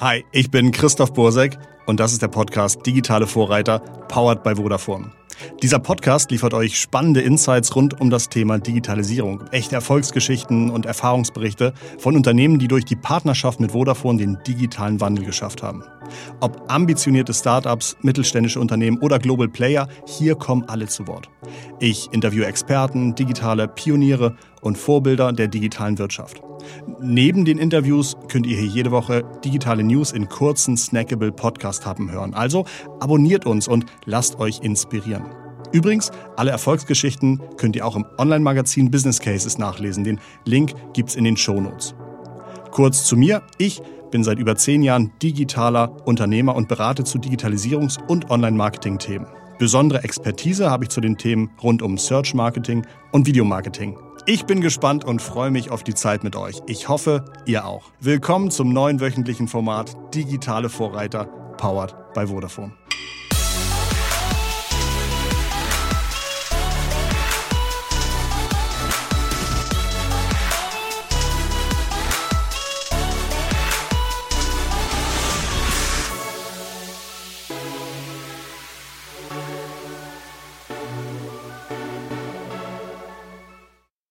Hi, ich bin Christoph Bursek und das ist der Podcast Digitale Vorreiter, powered by Vodafone. Dieser Podcast liefert euch spannende Insights rund um das Thema Digitalisierung, echte Erfolgsgeschichten und Erfahrungsberichte von Unternehmen, die durch die Partnerschaft mit Vodafone den digitalen Wandel geschafft haben. Ob ambitionierte Startups, mittelständische Unternehmen oder Global Player, hier kommen alle zu Wort. Ich interviewe Experten, digitale Pioniere und Vorbilder der digitalen Wirtschaft. Neben den Interviews könnt ihr hier jede Woche digitale News in kurzen, snackable Podcast-Happen hören. Also abonniert uns und lasst euch inspirieren. Übrigens, alle Erfolgsgeschichten könnt ihr auch im Online-Magazin Business Cases nachlesen. Den Link gibt's in den Shownotes. Kurz zu mir. Ich bin seit über zehn Jahren digitaler Unternehmer und berate zu Digitalisierungs- und Online-Marketing-Themen. Besondere Expertise habe ich zu den Themen rund um Search Marketing und Videomarketing. Ich bin gespannt und freue mich auf die Zeit mit euch. Ich hoffe, ihr auch. Willkommen zum neuen wöchentlichen Format Digitale Vorreiter, powered by Vodafone.